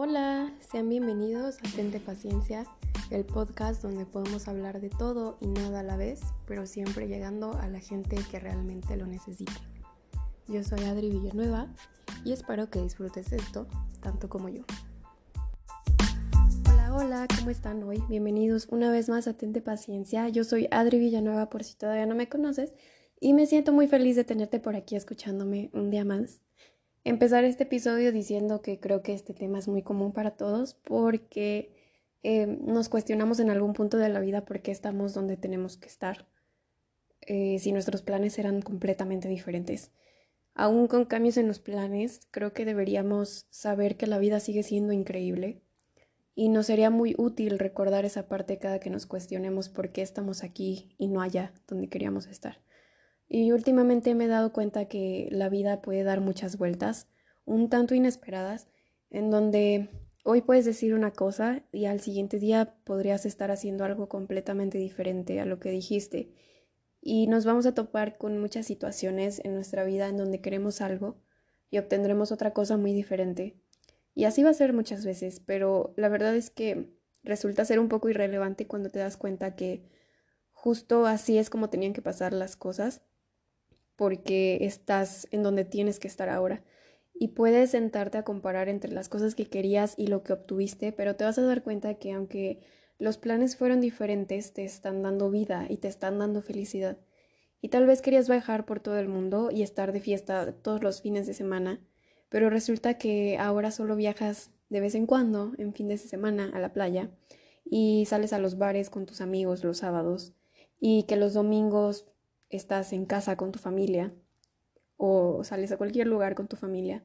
Hola, sean bienvenidos a Tente Paciencia, el podcast donde podemos hablar de todo y nada a la vez, pero siempre llegando a la gente que realmente lo necesita. Yo soy Adri Villanueva y espero que disfrutes esto tanto como yo. Hola, hola, ¿cómo están hoy? Bienvenidos una vez más a Tente Paciencia. Yo soy Adri Villanueva por si todavía no me conoces y me siento muy feliz de tenerte por aquí escuchándome un día más empezar este episodio diciendo que creo que este tema es muy común para todos porque eh, nos cuestionamos en algún punto de la vida por qué estamos donde tenemos que estar, eh, si nuestros planes eran completamente diferentes. Aún con cambios en los planes, creo que deberíamos saber que la vida sigue siendo increíble y nos sería muy útil recordar esa parte cada que nos cuestionemos por qué estamos aquí y no allá donde queríamos estar. Y últimamente me he dado cuenta que la vida puede dar muchas vueltas, un tanto inesperadas, en donde hoy puedes decir una cosa y al siguiente día podrías estar haciendo algo completamente diferente a lo que dijiste. Y nos vamos a topar con muchas situaciones en nuestra vida en donde queremos algo y obtendremos otra cosa muy diferente. Y así va a ser muchas veces, pero la verdad es que resulta ser un poco irrelevante cuando te das cuenta que justo así es como tenían que pasar las cosas porque estás en donde tienes que estar ahora. Y puedes sentarte a comparar entre las cosas que querías y lo que obtuviste, pero te vas a dar cuenta que aunque los planes fueron diferentes, te están dando vida y te están dando felicidad. Y tal vez querías viajar por todo el mundo y estar de fiesta todos los fines de semana, pero resulta que ahora solo viajas de vez en cuando, en fin de semana, a la playa, y sales a los bares con tus amigos los sábados, y que los domingos estás en casa con tu familia o sales a cualquier lugar con tu familia.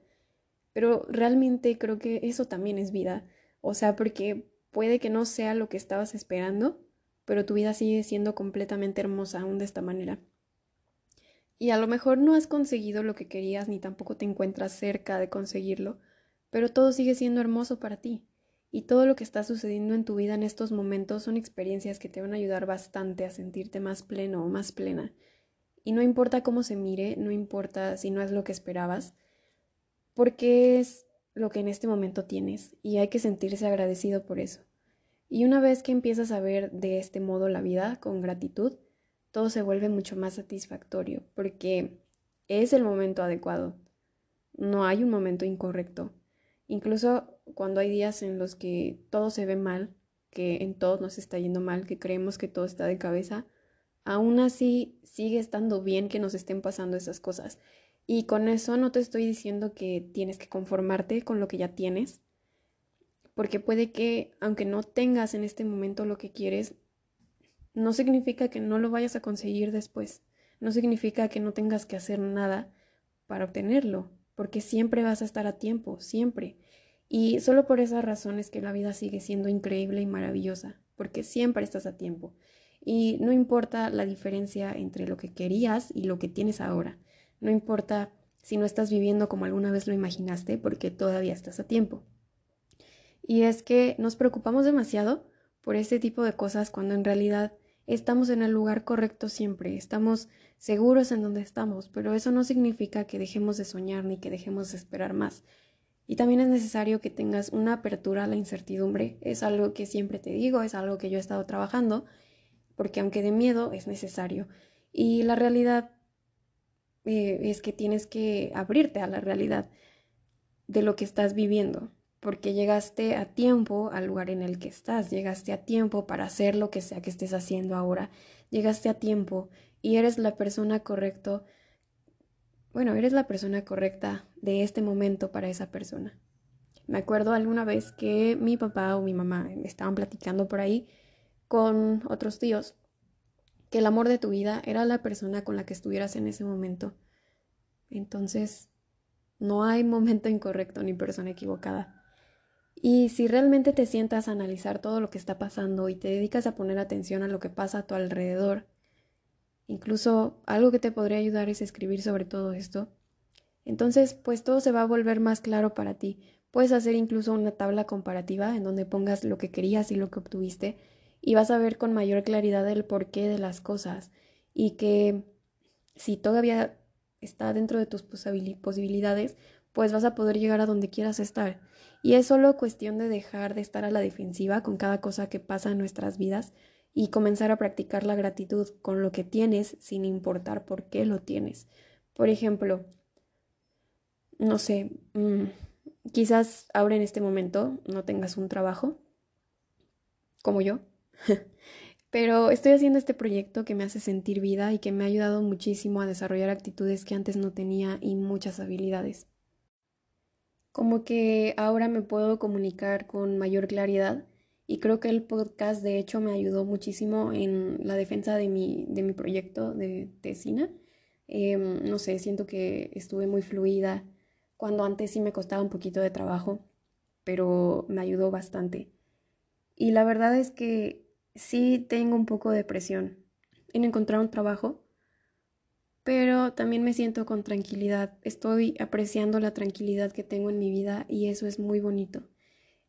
Pero realmente creo que eso también es vida. O sea, porque puede que no sea lo que estabas esperando, pero tu vida sigue siendo completamente hermosa aún de esta manera. Y a lo mejor no has conseguido lo que querías ni tampoco te encuentras cerca de conseguirlo, pero todo sigue siendo hermoso para ti. Y todo lo que está sucediendo en tu vida en estos momentos son experiencias que te van a ayudar bastante a sentirte más pleno o más plena y no importa cómo se mire, no importa si no es lo que esperabas, porque es lo que en este momento tienes y hay que sentirse agradecido por eso. Y una vez que empiezas a ver de este modo la vida con gratitud, todo se vuelve mucho más satisfactorio porque es el momento adecuado. No hay un momento incorrecto. Incluso cuando hay días en los que todo se ve mal, que en todo nos está yendo mal, que creemos que todo está de cabeza, aún así sigue estando bien que nos estén pasando esas cosas. Y con eso no te estoy diciendo que tienes que conformarte con lo que ya tienes, porque puede que, aunque no tengas en este momento lo que quieres, no significa que no lo vayas a conseguir después. No significa que no tengas que hacer nada para obtenerlo, porque siempre vas a estar a tiempo, siempre. Y solo por esas razones que la vida sigue siendo increíble y maravillosa, porque siempre estás a tiempo. Y no importa la diferencia entre lo que querías y lo que tienes ahora. No importa si no estás viviendo como alguna vez lo imaginaste, porque todavía estás a tiempo. Y es que nos preocupamos demasiado por ese tipo de cosas cuando en realidad estamos en el lugar correcto siempre, estamos seguros en donde estamos, pero eso no significa que dejemos de soñar ni que dejemos de esperar más. Y también es necesario que tengas una apertura a la incertidumbre, es algo que siempre te digo, es algo que yo he estado trabajando porque aunque de miedo es necesario. Y la realidad eh, es que tienes que abrirte a la realidad de lo que estás viviendo, porque llegaste a tiempo al lugar en el que estás, llegaste a tiempo para hacer lo que sea que estés haciendo ahora, llegaste a tiempo y eres la persona correcta, bueno, eres la persona correcta de este momento para esa persona. Me acuerdo alguna vez que mi papá o mi mamá estaban platicando por ahí con otros tíos que el amor de tu vida era la persona con la que estuvieras en ese momento. Entonces, no hay momento incorrecto ni persona equivocada. Y si realmente te sientas a analizar todo lo que está pasando y te dedicas a poner atención a lo que pasa a tu alrededor, incluso algo que te podría ayudar es escribir sobre todo esto, entonces pues todo se va a volver más claro para ti. Puedes hacer incluso una tabla comparativa en donde pongas lo que querías y lo que obtuviste y vas a ver con mayor claridad el porqué de las cosas y que si todavía está dentro de tus posibilidades, pues vas a poder llegar a donde quieras estar. Y es solo cuestión de dejar de estar a la defensiva con cada cosa que pasa en nuestras vidas y comenzar a practicar la gratitud con lo que tienes sin importar por qué lo tienes. Por ejemplo, no sé, mm, quizás ahora en este momento no tengas un trabajo como yo, pero estoy haciendo este proyecto que me hace sentir vida y que me ha ayudado muchísimo a desarrollar actitudes que antes no tenía y muchas habilidades. Como que ahora me puedo comunicar con mayor claridad y creo que el podcast de hecho me ayudó muchísimo en la defensa de mi, de mi proyecto de tesina. Em, no sé, siento que estuve muy fluida cuando antes sí me costaba un poquito de trabajo, pero me ayudó bastante. Y la verdad es que sí tengo un poco de presión en encontrar un trabajo, pero también me siento con tranquilidad. Estoy apreciando la tranquilidad que tengo en mi vida y eso es muy bonito.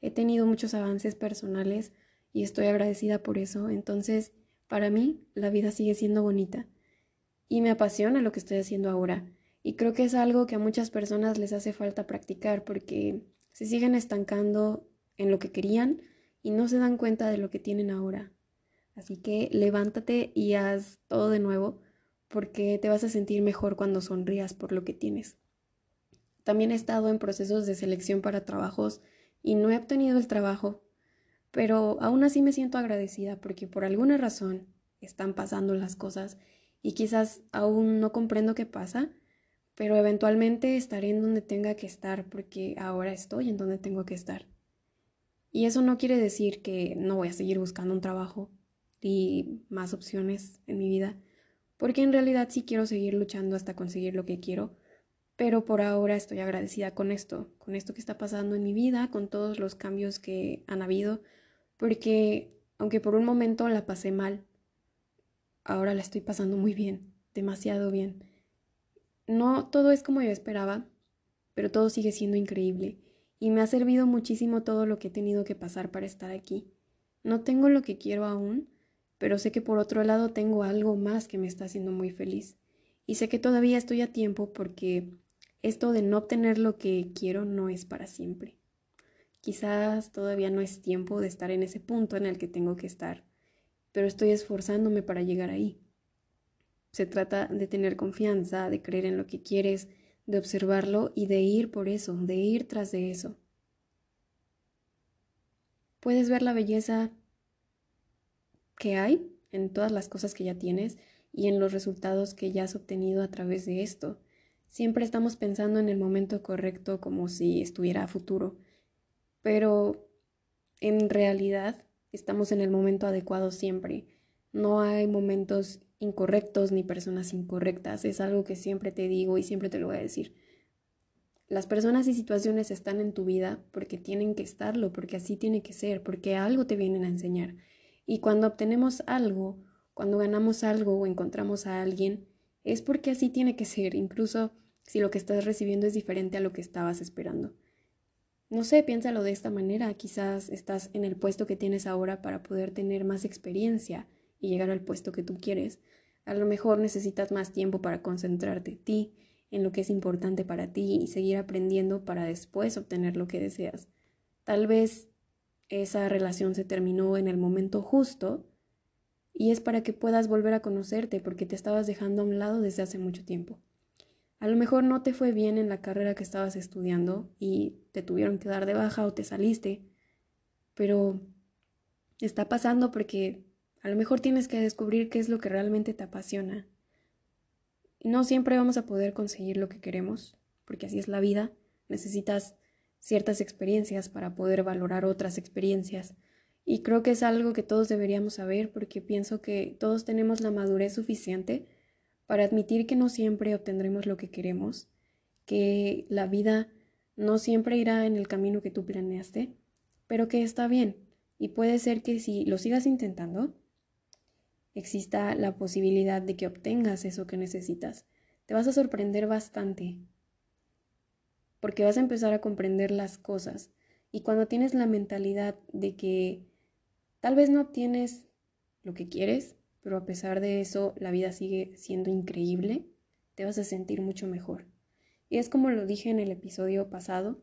He tenido muchos avances personales y estoy agradecida por eso. Entonces, para mí, la vida sigue siendo bonita. Y me apasiona lo que estoy haciendo ahora. Y creo que es algo que a muchas personas les hace falta practicar porque se siguen estancando en lo que querían y no se dan cuenta de lo que tienen ahora. Así que levántate y haz todo de nuevo porque te vas a sentir mejor cuando sonrías por lo que tienes. También he estado en procesos de selección para trabajos y no he obtenido el trabajo, pero aún así me siento agradecida porque por alguna razón están pasando las cosas y quizás aún no comprendo qué pasa, pero eventualmente estaré en donde tenga que estar porque ahora estoy en donde tengo que estar. Y eso no quiere decir que no voy a seguir buscando un trabajo y más opciones en mi vida, porque en realidad sí quiero seguir luchando hasta conseguir lo que quiero, pero por ahora estoy agradecida con esto, con esto que está pasando en mi vida, con todos los cambios que han habido, porque aunque por un momento la pasé mal, ahora la estoy pasando muy bien, demasiado bien. No todo es como yo esperaba, pero todo sigue siendo increíble y me ha servido muchísimo todo lo que he tenido que pasar para estar aquí. No tengo lo que quiero aún, pero sé que por otro lado tengo algo más que me está haciendo muy feliz. Y sé que todavía estoy a tiempo porque esto de no obtener lo que quiero no es para siempre. Quizás todavía no es tiempo de estar en ese punto en el que tengo que estar, pero estoy esforzándome para llegar ahí. Se trata de tener confianza, de creer en lo que quieres, de observarlo y de ir por eso, de ir tras de eso. Puedes ver la belleza que hay en todas las cosas que ya tienes y en los resultados que ya has obtenido a través de esto. Siempre estamos pensando en el momento correcto como si estuviera futuro, pero en realidad estamos en el momento adecuado siempre. No hay momentos incorrectos ni personas incorrectas. Es algo que siempre te digo y siempre te lo voy a decir. Las personas y situaciones están en tu vida porque tienen que estarlo, porque así tiene que ser, porque algo te vienen a enseñar. Y cuando obtenemos algo, cuando ganamos algo o encontramos a alguien, es porque así tiene que ser, incluso si lo que estás recibiendo es diferente a lo que estabas esperando. No sé, piénsalo de esta manera. Quizás estás en el puesto que tienes ahora para poder tener más experiencia y llegar al puesto que tú quieres. A lo mejor necesitas más tiempo para concentrarte en ti, en lo que es importante para ti y seguir aprendiendo para después obtener lo que deseas. Tal vez esa relación se terminó en el momento justo y es para que puedas volver a conocerte porque te estabas dejando a un lado desde hace mucho tiempo. A lo mejor no te fue bien en la carrera que estabas estudiando y te tuvieron que dar de baja o te saliste, pero está pasando porque a lo mejor tienes que descubrir qué es lo que realmente te apasiona. No siempre vamos a poder conseguir lo que queremos, porque así es la vida. Necesitas ciertas experiencias para poder valorar otras experiencias. Y creo que es algo que todos deberíamos saber porque pienso que todos tenemos la madurez suficiente para admitir que no siempre obtendremos lo que queremos, que la vida no siempre irá en el camino que tú planeaste, pero que está bien y puede ser que si lo sigas intentando, exista la posibilidad de que obtengas eso que necesitas. Te vas a sorprender bastante porque vas a empezar a comprender las cosas y cuando tienes la mentalidad de que tal vez no obtienes lo que quieres, pero a pesar de eso la vida sigue siendo increíble, te vas a sentir mucho mejor. Y es como lo dije en el episodio pasado,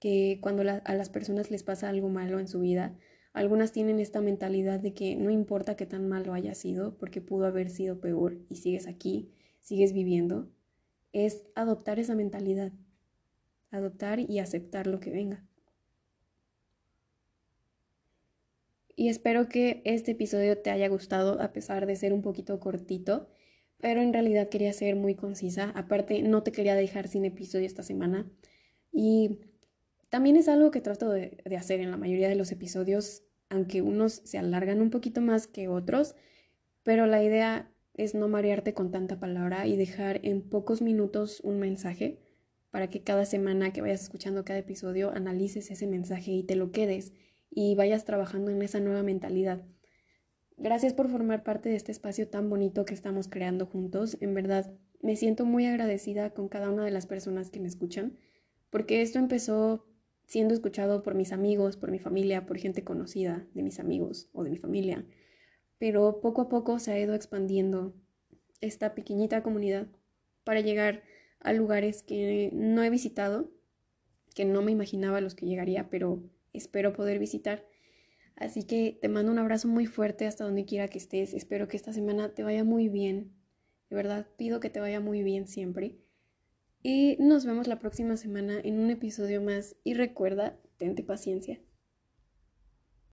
que cuando a las personas les pasa algo malo en su vida, algunas tienen esta mentalidad de que no importa qué tan malo haya sido, porque pudo haber sido peor y sigues aquí, sigues viviendo, es adoptar esa mentalidad, adoptar y aceptar lo que venga. Y espero que este episodio te haya gustado a pesar de ser un poquito cortito, pero en realidad quería ser muy concisa. Aparte, no te quería dejar sin episodio esta semana. Y también es algo que trato de, hacer en la mayoría de los episodios, aunque unos se alargan un poquito más que otros, pero la idea es no marearte con tanta palabra y dejar en pocos minutos un mensaje para que cada semana que vayas escuchando cada episodio analices ese mensaje y te lo quedes y vayas trabajando en esa nueva mentalidad. Gracias por formar parte de este espacio tan bonito que estamos creando juntos. En verdad, me siento muy agradecida con cada una de las personas que me escuchan, porque esto empezó siendo escuchado por mis amigos, por mi familia, por gente conocida de mis amigos o de mi familia. Pero poco a poco se ha ido expandiendo esta pequeñita comunidad para llegar a lugares que no he visitado, que no me imaginaba los que llegaría, pero espero poder visitar. Así que te mando un abrazo muy fuerte hasta donde quiera que estés. Espero que esta semana te vaya muy bien. De verdad, pido que te vaya muy bien siempre. Y nos vemos la próxima semana en un episodio más y recuerda, tente paciencia.